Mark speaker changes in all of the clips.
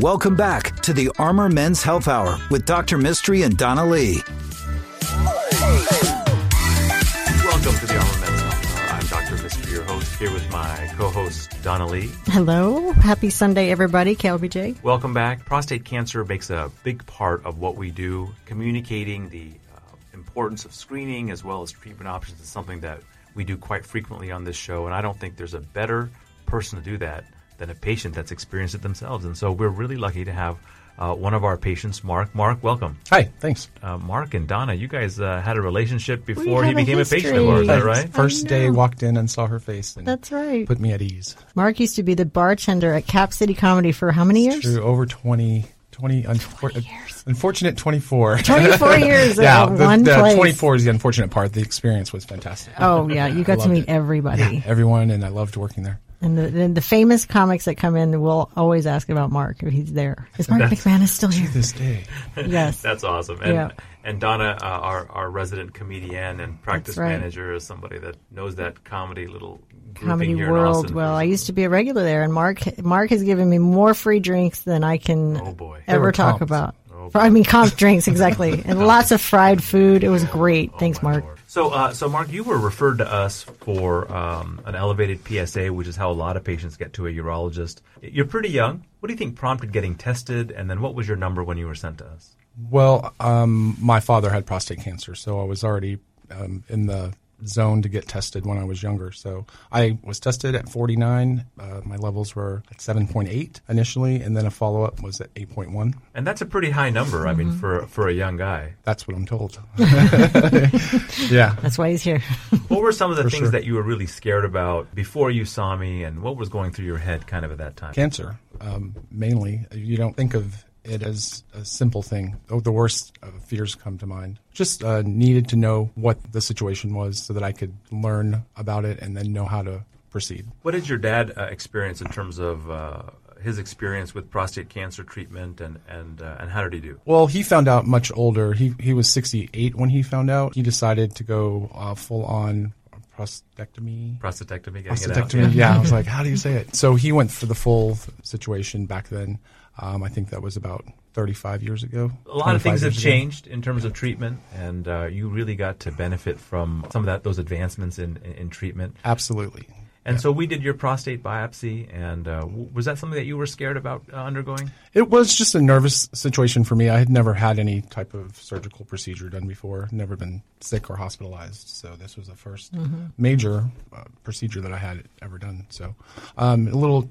Speaker 1: Welcome back to the Armor Men's Health Hour with Dr. Mistry and Donna Lee.
Speaker 2: Welcome to the Armor Men's Health Hour. I'm Dr. Mistry, your host, here with my co-host Donna Lee.
Speaker 3: Hello. Happy Sunday, everybody. KLBJ.
Speaker 2: Welcome back. Prostate cancer makes a big part of what we do. Communicating the importance of screening as well as treatment options is something that we do quite frequently on this show, and I don't think there's a better person to do that than a patient that's experienced it themselves. And so we're really lucky to have uh, one of our patients, Mark. Mark, welcome.
Speaker 4: Hi, thanks.
Speaker 2: Uh, Mark and Donna, you guys uh, had a relationship before he
Speaker 3: have a
Speaker 2: became a, patient
Speaker 3: history.
Speaker 2: of ours, is that right?
Speaker 4: First day, walked in and saw her face, and
Speaker 3: That's right.
Speaker 4: put me at ease.
Speaker 3: Mark used to be the bartender at Cap City Comedy for how many years?
Speaker 4: True, over 20, 20, unfor-
Speaker 3: years.
Speaker 4: unfortunate 24.
Speaker 3: 24 years
Speaker 4: yeah,
Speaker 3: at
Speaker 4: the,
Speaker 3: one
Speaker 4: the
Speaker 3: place.
Speaker 4: 24 is the unfortunate part. The experience was fantastic.
Speaker 3: Oh, yeah. You got to meet
Speaker 4: it.
Speaker 3: everybody.
Speaker 4: Everyone, and I loved working there.
Speaker 3: And the, the, the famous comics that come in will always ask about Mark if he's there. Is Mark
Speaker 2: That's-
Speaker 3: McManus still here?
Speaker 4: To this day.
Speaker 3: Yes.
Speaker 2: That's awesome. And
Speaker 3: Yeah.
Speaker 2: and Donna, uh, our our resident comedian and practice
Speaker 3: right.
Speaker 2: manager, is somebody that knows that comedy little
Speaker 3: Comedy
Speaker 2: here
Speaker 3: World.
Speaker 2: Austin.
Speaker 3: Well, I used to be a regular there, and Mark Mark has given me more free drinks than I can
Speaker 2: Oh, boy.
Speaker 3: Ever talk
Speaker 4: comps.
Speaker 3: about.
Speaker 2: Oh,
Speaker 3: I mean, comp drinks exactly, and lots of fried food. It was great. Thanks,
Speaker 2: Oh, my
Speaker 3: Mark.
Speaker 2: Lord. So, uh, so Mark, you were referred to us for um, an elevated PSA, which is how a lot of patients get to a urologist. You're pretty young. What do you think prompted getting tested? And then, what was your number when you were sent to us?
Speaker 4: Well, um, my father had prostate cancer, so I was already um, in the zone to get tested when I was younger. So I was tested at 49. Uh, my levels were at 7.8 initially, and then a follow up was at 8.1.
Speaker 2: And that's a pretty high number. I
Speaker 3: Mm-hmm.
Speaker 2: mean, for for a young guy.
Speaker 4: That's what I'm told. yeah.
Speaker 3: That's why he's here.
Speaker 2: What were some of the
Speaker 4: For
Speaker 2: things
Speaker 4: sure.
Speaker 2: that you were really scared about before you saw me, and what was going through your head, kind of at that time?
Speaker 4: Cancer, um, mainly. You don't think of it as a simple thing. Oh, the worst fears come to mind. Just uh, needed to know what the situation was so that I could learn about it and then know how to proceed.
Speaker 2: What did your dad uh, experience in terms of uh, his experience with prostate cancer treatment, and and uh, and how did he do?
Speaker 4: Well, he found out much older. He he was 68 when he found out. He decided to go uh, full on prostatectomy.
Speaker 2: Prostatectomy, it out.
Speaker 4: Prostatectomy. Yeah, I was like, how do you say it? So he went for the full situation back then. Um, I think that was about 35 years ago.
Speaker 2: A lot of things have
Speaker 4: ago.
Speaker 2: changed in terms of treatment, and uh, you really got to benefit from some of that those advancements in in, in treatment.
Speaker 4: Absolutely.
Speaker 2: And so we did your prostate biopsy, and uh, was that something that you were scared about uh, undergoing?
Speaker 4: It was just a nervous situation for me. I had never had any type of surgical procedure done before, never been sick or hospitalized. So this was the 1st major uh, procedure that I had ever done. So um, a little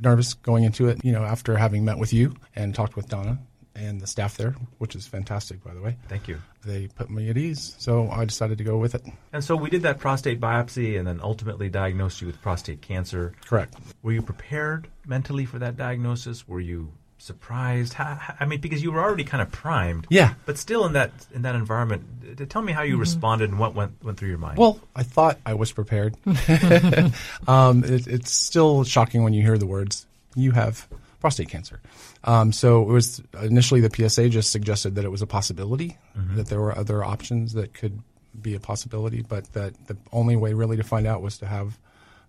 Speaker 4: nervous going into it, you know, after having met with you and talked with Donna and the staff there, which is fantastic, by the way.
Speaker 2: Thank you.
Speaker 4: They put me at ease. So I decided to go with it.
Speaker 2: And so we did that prostate biopsy, and then ultimately diagnosed you with prostate cancer.
Speaker 4: Correct.
Speaker 2: Were you prepared mentally for that diagnosis? Were you surprised? How, how- I mean, because you were already kind of primed.
Speaker 4: Yeah.
Speaker 2: But still in that in that environment, tell me how you responded and what went went through your mind.
Speaker 4: Well, I thought I was prepared. um, it, it's still shocking when you hear the words, you have prostate cancer. Um, so it was initially the PSA just suggested that it was a possibility, that there were other options that could be a possibility, but that the only way really to find out was to have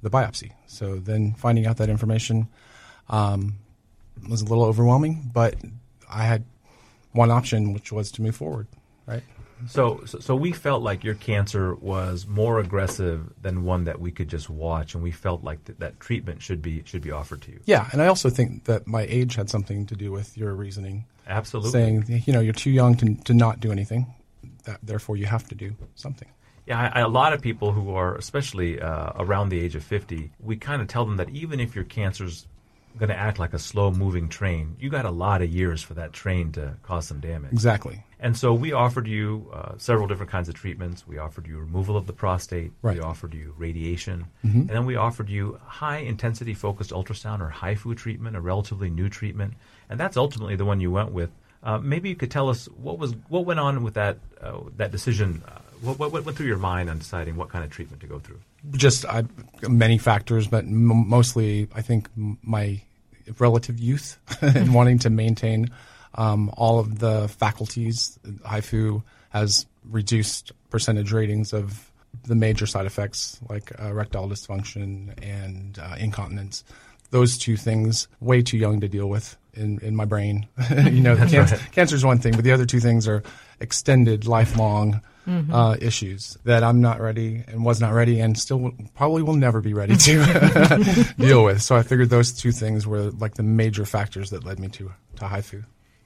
Speaker 4: the biopsy. So then finding out that information um, was a little overwhelming, but I had one option, which was to move forward, right?
Speaker 2: So, so, so we felt like your cancer was more aggressive than one that we could just watch, and we felt like th- that treatment should be should be offered to you.
Speaker 4: Yeah, and I also think that my age had something to do with your reasoning,
Speaker 2: Absolutely.
Speaker 4: saying you know you're too young to to not do anything, that therefore you have to do something.
Speaker 2: Yeah, I, I, a lot of people who are, especially uh, around the age of 50, we kind of tell them that even if your cancer's going to act like a slow moving train, you got a lot of years for that train to cause some damage.
Speaker 4: Exactly.
Speaker 2: And so we offered you uh, several different kinds of treatments. We offered you removal of the prostate.
Speaker 4: Right.
Speaker 2: We offered you radiation. And then we offered you high intensity focused ultrasound or HIFU treatment, a relatively new treatment. And that's ultimately the one you went with. Uh, maybe you could tell us what was what went on with that uh, that decision. Uh, what, what, what went through your mind on deciding what kind of treatment to go through?
Speaker 4: Just I, many factors, but m- mostly I think my relative youth and wanting to maintain um, all of the faculties. HIFU has reduced percentage ratings of the major side effects like erectile dysfunction and uh, incontinence. Those two things, way too young to deal with in, in my brain. you know, cancer, cancer is one thing, but the other two things are extended, lifelong uh, issues that I'm not ready and was not ready and still will, probably will never be ready to deal with. So I figured those two things were like the major factors that led me to, to HIFU.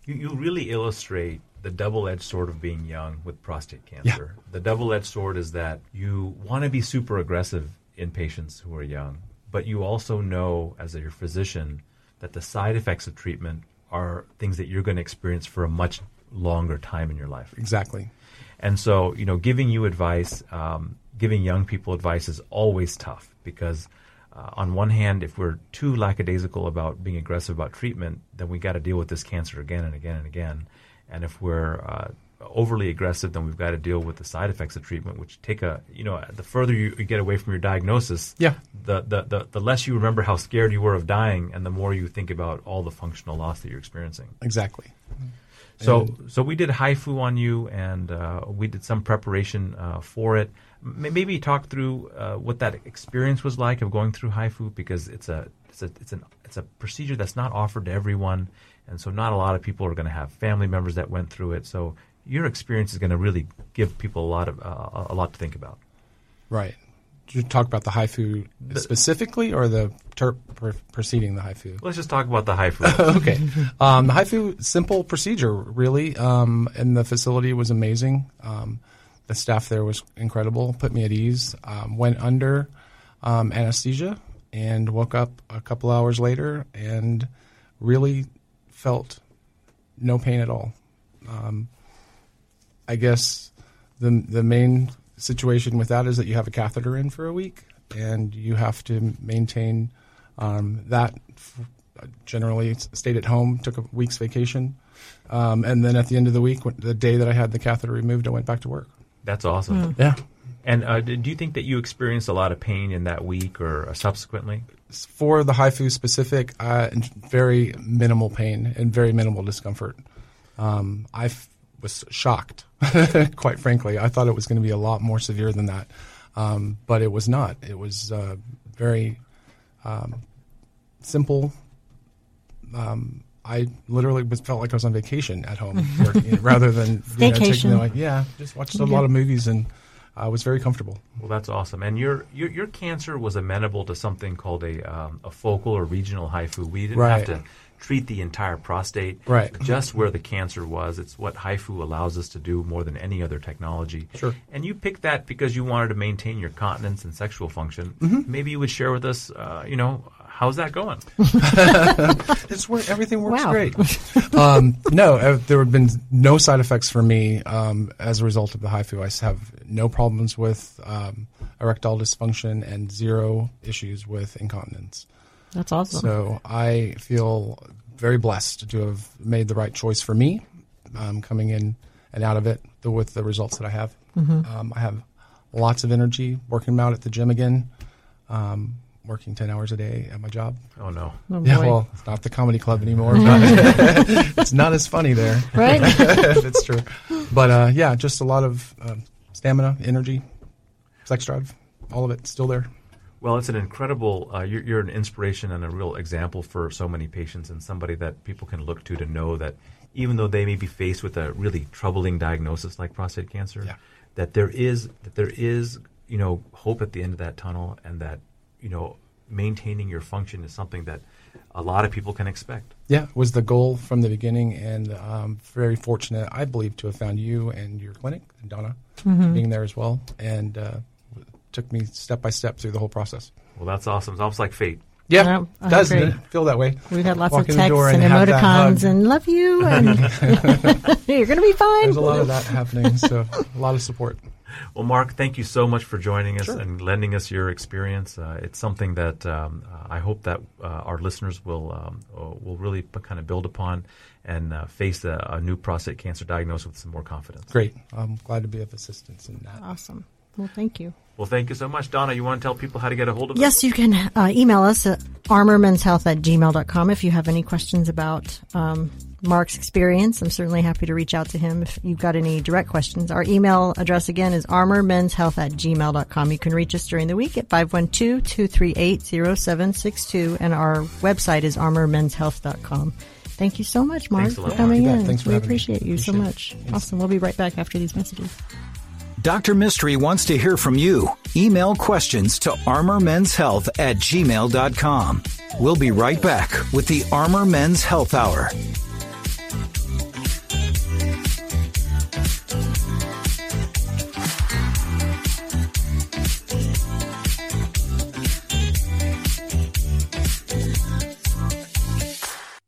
Speaker 2: You, you really illustrate the double-edged sword of being young with prostate cancer. The double-edged sword is that you want to be super aggressive in patients who are young, but you also know as a, your physician that the side effects of treatment are things that you're going to experience for a much longer time in your life.
Speaker 4: Exactly.
Speaker 2: And so, you know, giving you advice, um, giving young people advice is always tough because, uh, on one hand, if we're too lackadaisical about being aggressive about treatment, then we got to deal with this cancer again and again and again. And if we're uh, overly aggressive, then we've got to deal with the side effects of treatment, which take a, you know, the further you, get away from your diagnosis,
Speaker 4: Yeah.
Speaker 2: the, the, the, the less you remember how scared you were of dying, and the more you think about all the functional loss that you're experiencing.
Speaker 4: Exactly.
Speaker 2: So, so we did HIFU on you, and uh, we did some preparation uh, for it. Maybe talk through uh, what that experience was like of going through HIFU, because it's a it's a it's an it's a procedure that's not offered to everyone, and so not a lot of people are going to have family members that went through it. So your experience is going to really give people a lot of uh, a lot to think about.
Speaker 4: Right. Did you talk about the HIFU specifically or the ter- pre- preceding the HIFU?
Speaker 2: Let's just talk about the HIFU.
Speaker 4: okay. Um, the HIFU, simple procedure, really. Um, and the facility was amazing. Um, the staff there was incredible, put me at ease. Um, went under um, anesthesia and woke up a couple hours later and really felt no pain at all. Um, I guess the the main situation with that is that you have a catheter in for a week and you have to maintain um, that. F- generally, stayed at home, took a week's vacation, um, and then at the end of the week, the day that I had the catheter removed, I went back to work.
Speaker 2: That's awesome.
Speaker 4: Yeah.
Speaker 2: And uh, do you think that you experienced a lot of pain in that week or uh, subsequently?
Speaker 4: For the HIFU specific, uh, very minimal pain and very minimal discomfort. Um, I f- was shocked, quite frankly. I thought it was going to be a lot more severe than that, um, but it was not. It was uh, very um, simple. Um, I literally was, felt like I was on vacation at home working, rather than you know, taking
Speaker 3: Staycation.
Speaker 4: like yeah, just watched a lot of movies and I was very comfortable.
Speaker 2: Well, that's awesome. And your your, your cancer was amenable to something called a um, a focal or regional HIFU. We didn't
Speaker 4: Right.
Speaker 2: have to treat the entire prostate,
Speaker 4: Right.
Speaker 2: Just where the cancer was. It's what HIFU allows us to do more than any other technology.
Speaker 4: Sure.
Speaker 2: And you picked that because you wanted to maintain your continence and sexual function.
Speaker 4: Mm-hmm.
Speaker 2: Maybe you would share with us, uh, you know, how's that going?
Speaker 4: It's where everything works
Speaker 3: Wow.
Speaker 4: great. um, no, uh, there have been no side effects for me um, as a result of the HIFU. I have no problems with um, erectile dysfunction and zero issues with incontinence.
Speaker 3: That's awesome.
Speaker 4: So I feel very blessed to have made the right choice for me um, coming in and out of it the, with the results that I have. Um, I have lots of energy working out at the gym again, um, working 10 hours a day at my job.
Speaker 2: Oh no.
Speaker 3: Oh,
Speaker 4: Yeah,
Speaker 3: boy.
Speaker 4: well, it's not the comedy club anymore, but it's not as funny there.
Speaker 3: right?
Speaker 4: That's true. But uh, yeah, just a lot of um stamina, energy, sex drive, all of it still there.
Speaker 2: Well, it's an incredible. Uh, you're, you're an inspiration and a real example for so many patients, and somebody that people can look to to know that even though they may be faced with a really troubling diagnosis like prostate cancer,
Speaker 4: Yeah.
Speaker 2: that there is that there is you know hope at the end of that tunnel, and that you know maintaining your function is something that a lot of people can expect.
Speaker 4: Yeah, was the goal from the beginning, and um, very fortunate, I believe, to have found you and your clinic, and Donna, being there as well, and uh, took me step by step through the whole process.
Speaker 2: Well, that's awesome. It's almost like fate.
Speaker 4: Yeah,
Speaker 3: Yeah, I
Speaker 4: does
Speaker 3: agree.
Speaker 4: it feel that way?
Speaker 3: We've had lots
Speaker 4: Walk
Speaker 3: of
Speaker 4: in
Speaker 3: texts
Speaker 4: door
Speaker 3: and,
Speaker 4: have that hug.
Speaker 3: emoticons and love you and you're going to be fine.
Speaker 4: There's a lot of that happening, so a lot of support.
Speaker 2: Well, Mark, thank you so much for joining us
Speaker 4: Sure.
Speaker 2: and lending us your experience. Uh, it's something that um, uh, I hope that uh, our listeners will um, uh, will really p- kind of build upon and uh, face a, a new prostate cancer diagnosis with some more confidence.
Speaker 4: Great. I'm glad to be of assistance in that.
Speaker 3: Awesome. Well, thank you.
Speaker 2: Well, thank you so much. Donna, you want to tell people how to get a hold of us?
Speaker 3: Yes, you can uh, email us at armormenshealth at gmail.com if you have any questions about um, Mark's experience. I'm certainly happy to reach out to him if you've got any direct questions. Our email address again is armormenshealth at gmail.com. You can reach us during the week at 512-238-0762 and our website is armormenshealth.com. Thank you so much, Mark,
Speaker 2: Thanks
Speaker 3: for coming
Speaker 4: Mark. You bet.
Speaker 3: in.
Speaker 4: Thanks for
Speaker 3: we
Speaker 4: having me.
Speaker 3: appreciate you so
Speaker 4: Appreciate it.
Speaker 3: much.
Speaker 4: Yes.
Speaker 3: Awesome. We'll be right back after these messages.
Speaker 1: Dr. Mistry wants to hear from you. Email questions to armormenshealth at gmail.com. We'll be right back with the Armor Men's Health Hour.